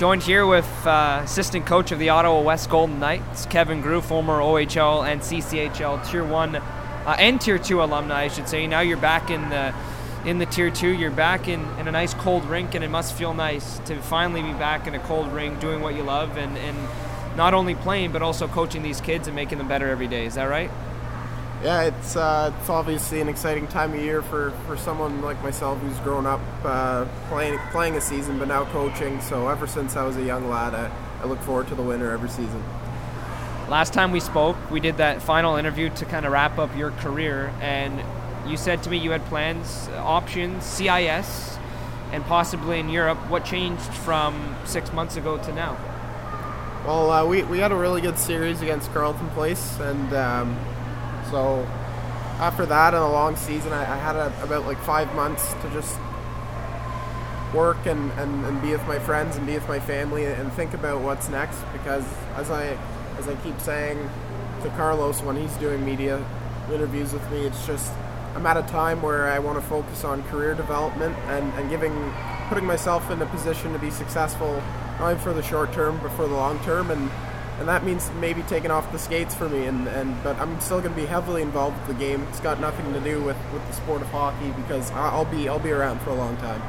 Joined here with uh, assistant coach of the Ottawa West Golden Knights, Kevin Grew, former OHL and CCHL Tier 1 uh, and Tier 2 alumni, I should say. Now you're back in the, in the Tier 2. You're back in, in a nice cold rink, and it must feel nice to finally be back in a cold rink doing what you love and, and not only playing, but also coaching these kids and making them better every day. Is that right? Yeah, it's uh, it's obviously an exciting time of year for, for someone like myself who's grown up uh, playing playing a season, but now coaching. So ever since I was a young lad, I, I look forward to the winter every season. Last time we spoke, we did that final interview to kind of wrap up your career, and you said to me you had plans, options, CIS, and possibly in Europe. What changed from six months ago to now? Well, uh, we, we had a really good series against Carleton Place, and um, so after that and a long season, I, I had a, about like five months to just work and, and, and be with my friends and be with my family and think about what's next because as I as I keep saying to Carlos when he's doing media interviews with me, it's just I'm at a time where I want to focus on career development and, and giving putting myself in a position to be successful not only for the short term but for the long term. And and that means maybe taking off the skates for me and, and but I'm still going to be heavily involved with the game. It's got nothing to do with, with the sport of hockey because I'll be I'll be around for a long time.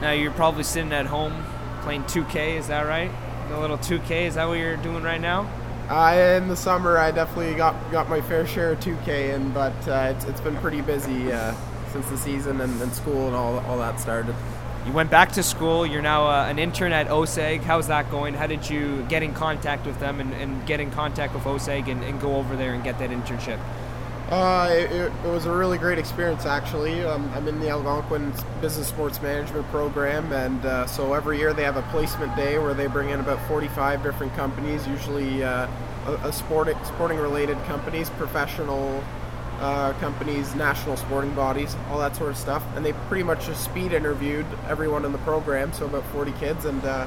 Now you're probably sitting at home playing 2K, is that right? A little 2K, is that what you're doing right now? Uh, in the summer, I definitely got got my fair share of 2K, and but uh, it's, it's been pretty busy uh, since the season and, and school and all all that started. You went back to school. You're now uh, an intern at OSEG. How's that going? How did you get in contact with them and, and get in contact with OSEG and, and, go over there and get that internship? Uh, it, it, was a really great experience, actually. Um, I'm in the Algonquin Business Sports Management program, and uh, so every year they have a placement day where they bring in about 45 different companies, usually uh, a, a sporting, sporting related companies, professional uh, companies, national sporting bodies, all that sort of stuff. And they pretty much just speed interviewed everyone in the program, so about 40 kids. And uh,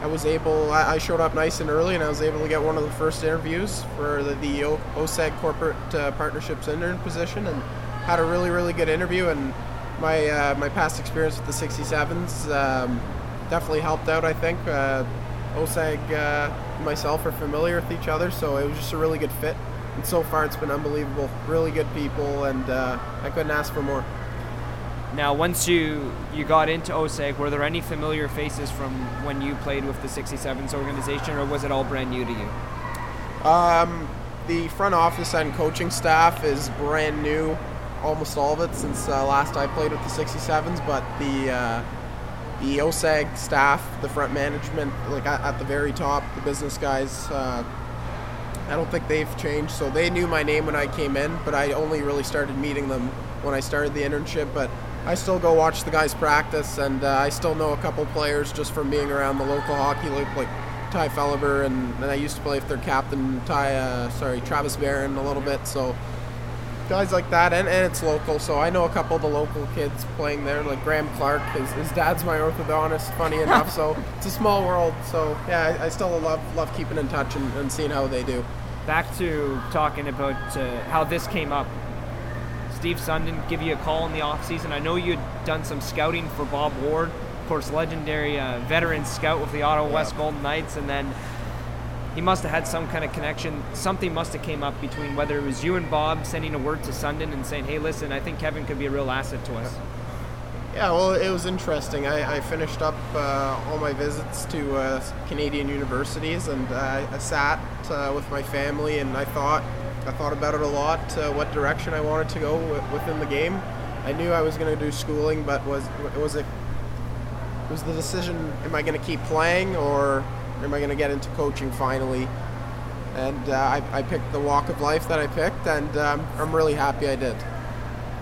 I was able, I, showed up nice and early, and I was able to get one of the first interviews for the, the o, OSEG Corporate uh, Partnerships intern position, and had a really, really good interview. And my uh, my past experience with the 67s um, definitely helped out. I think uh, OSEG uh, myself are familiar with each other, so it was just a really good fit and so far it's been unbelievable. Really good people, and uh, I couldn't ask for more. Now, once you you got into OSEG, were there any familiar faces from when you played with the 67s organization, or was it all brand new to you? Um, the front office and coaching staff is brand new, almost all of it since uh, last I played with the 67s. But the uh, the OSEG staff, the front management, like at, at the very top, the business guys uh, I don't think they've changed. So they knew my name when I came in, but I only really started meeting them when I started the internship. But I still go watch the guys practice, and uh, I still know a couple players just from being around the local hockey league, like Ty Felliber, and, and I used to play with their captain, Ty, uh, sorry, Travis Barron, a little bit. So guys like that, and, and it's local, so I know a couple of the local kids playing there, like Graham Clark. His, his dad's my orthodontist, funny enough. so it's a small world. So yeah, I, I still love love keeping in touch and, and, seeing how they do. Back to talking about uh, how this came up. Steve Sundin give you a call in the off season. I know you'd done some scouting for Bob Ward, of course, legendary uh, veteran scout with the Ottawa yeah. West Golden Knights, and then he must have had some kind of connection. Something must have came up between whether it was you and Bob sending a word to Sundin and saying, "Hey, listen, I think Kevin could be a real asset to us." Yeah, well, it was interesting. I, I finished up uh, all my visits to uh, Canadian universities, and uh, I sat uh, with my family, and I thought, I thought about it a lot, uh, what direction I wanted to go w- within the game. I knew I was going to do schooling, but was was it was the decision: am I going to keep playing or am I going to get into coaching finally? And uh, I, I, picked the walk of life that I picked, and um, I'm really happy I did.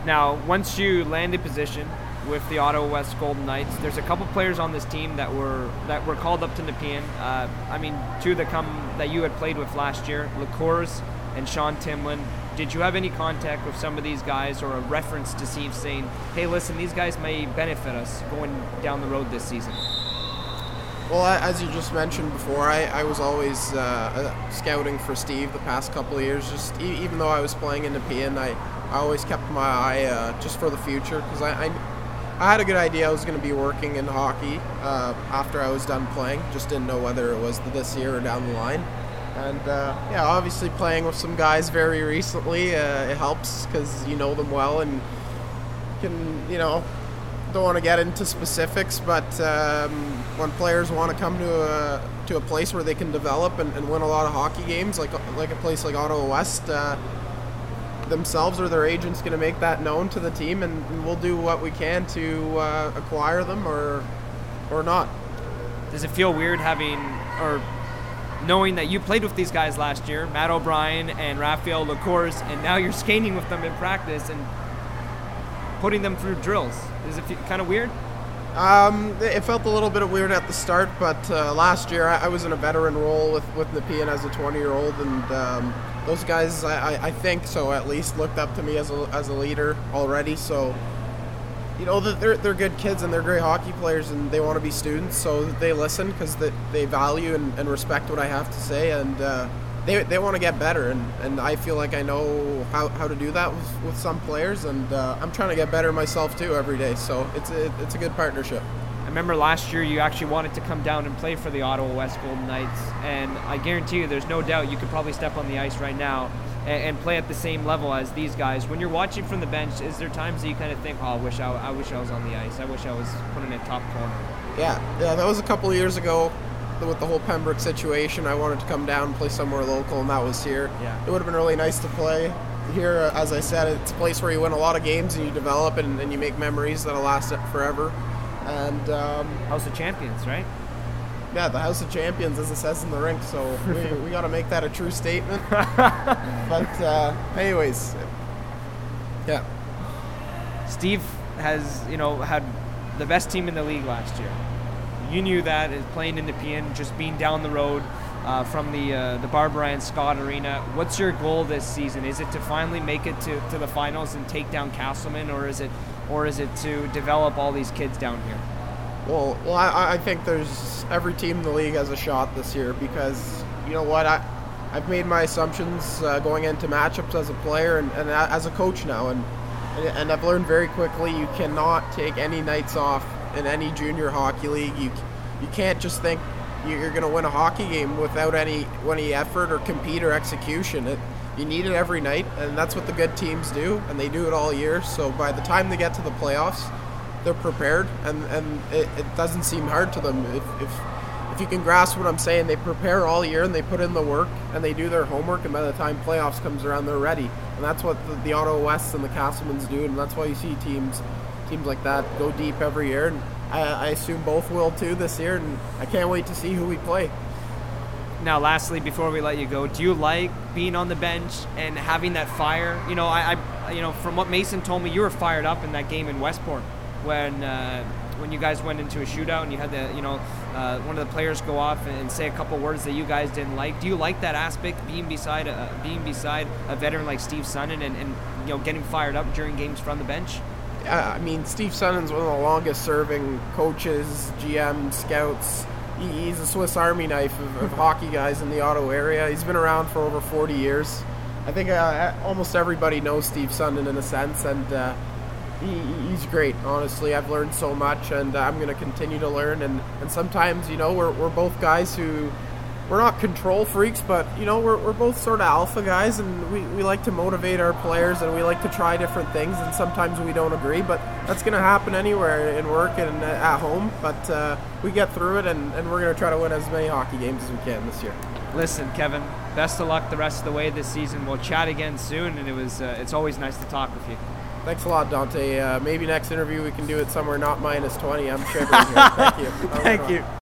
Now, once you land a position with the Ottawa West Golden Knights, there's a couple players on this team that were that were called up to Nepean. Uh, I mean, two that come that you had played with last year, Lacourse and Sean Timlin. Did you have any contact with some of these guys or a reference to Steve saying, "Hey, listen, these guys may benefit us going down the road this season"? Well, as you just mentioned before, I, I was always uh, uh, scouting for Steve the past couple of years. Just e- even though I was playing in Nepean, I, I always kept my eye uh, just for the future because I, I, I had a good idea I was going to be working in hockey uh, after I was done playing. Just didn't know whether it was this year or down the line. And uh, yeah, obviously playing with some guys very recently, uh, it helps because you know them well and can, you know, don't want to get into specifics, but um, when players want to come to a to a place where they can develop and, and win a lot of hockey games, like like a place like Ottawa West, uh, themselves or their agents going to make that known to the team, and, and we'll do what we can to uh, acquire them or or not. Does it feel weird having or knowing that you played with these guys last year, Matt O'Brien and Raphael Lacourse, and now you're skating with them in practice and putting them through drills? Is it kind of weird? Um, it felt a little bit weird at the start, but uh, last year I, I, was in a veteran role with with Nepean as a 20 year old, and um, those guys, I, I think so at least, looked up to me as a, as a leader already. So, you know, they're, they're good kids and they're great hockey players and they want to be students, so they listen because they, they value and, and respect what I have to say. And uh, they, they want to get better, and, and I feel like I know how, how to do that with, with some players, and uh, I'm trying to get better myself too every day. So it's a, it's a good partnership. I remember last year you actually wanted to come down and play for the Ottawa West Golden Knights, and I guarantee you, there's no doubt you could probably step on the ice right now and, and play at the same level as these guys. When you're watching from the bench, is there times that you kind of think, "Oh, I wish I, I wish I was on the ice. I wish I was putting it top corner." Yeah, yeah, that was a couple of years ago with the whole Pembroke situation, I wanted to come down and play somewhere local, and that was here. Yeah. It would have been really nice to play here. As I said, it's a place where you win a lot of games and you develop and, and you make memories that'll last forever. And um, House of Champions, right? Yeah, the House of Champions, as it says in the rink. So we, we got to make that a true statement. but uh, anyways, yeah. Steve has, you know, had the best team in the league last year you knew that as playing in Nepean, just being down the road uh, from the uh, the Barbara Ann Scott Arena. What's your goal this season? Is it to finally make it to, to the finals and take down Casselman, or is it or is it to develop all these kids down here? Well, well, I, I think there's every team in the league has a shot this year because you know what I. I've made my assumptions uh, going into matchups as a player and, and as a coach now, and and I've learned very quickly you cannot take any nights off in any junior hockey league. You you can't just think you're going to win a hockey game without any any effort or compete or execution. It, you need it every night, and that's what the good teams do, and they do it all year. So by the time they get to the playoffs, they're prepared, and and it, it doesn't seem hard to them. If, if if you can grasp what I'm saying, they prepare all year and they put in the work and they do their homework, and by the time playoffs comes around, they're ready. And that's what the, the Ottawa Wests and the Casselmans do, and that's why you see teams teams like that go deep every year. And I, I assume both will too this year, and I can't wait to see who we play. Now, lastly, before we let you go, do you like being on the bench and having that fire? You know, I, I you know, from what Mason told me, you were fired up in that game in Westport when uh, when you guys went into a shootout and you had the, you know, uh, one of the players go off and, say a couple words that you guys didn't like. Do you like that aspect, being beside a, being beside a veteran like Steve Sundin and, and you know getting fired up during games from the bench? I mean, Steve Sundin's one of the longest serving coaches, GM, scouts. He, he's a Swiss Army knife of, of hockey guys in the Ottawa area. He's been around for over 40 years. I think uh, almost everybody knows Steve Sundin in a sense, and uh, he, he's great. Honestly, I've learned so much, and uh, I'm going to continue to learn. And, and sometimes, you know, we're, we're both guys who we're not control freaks, but you know we're, we're both sort of alpha guys, and we, we like to motivate our players, and we like to try different things, and sometimes we don't agree, but that's going to happen anywhere in work and at home. But uh, we get through it, and, and we're going to try to win as many hockey games as we can this year. Listen, Kevin, best of luck the rest of the way this season. We'll chat again soon, and it was uh, it's always nice to talk with you. Thanks a lot, Dante. Uh, maybe next interview we can do it somewhere not minus 20. I'm shivering here. Thank you. Thank you.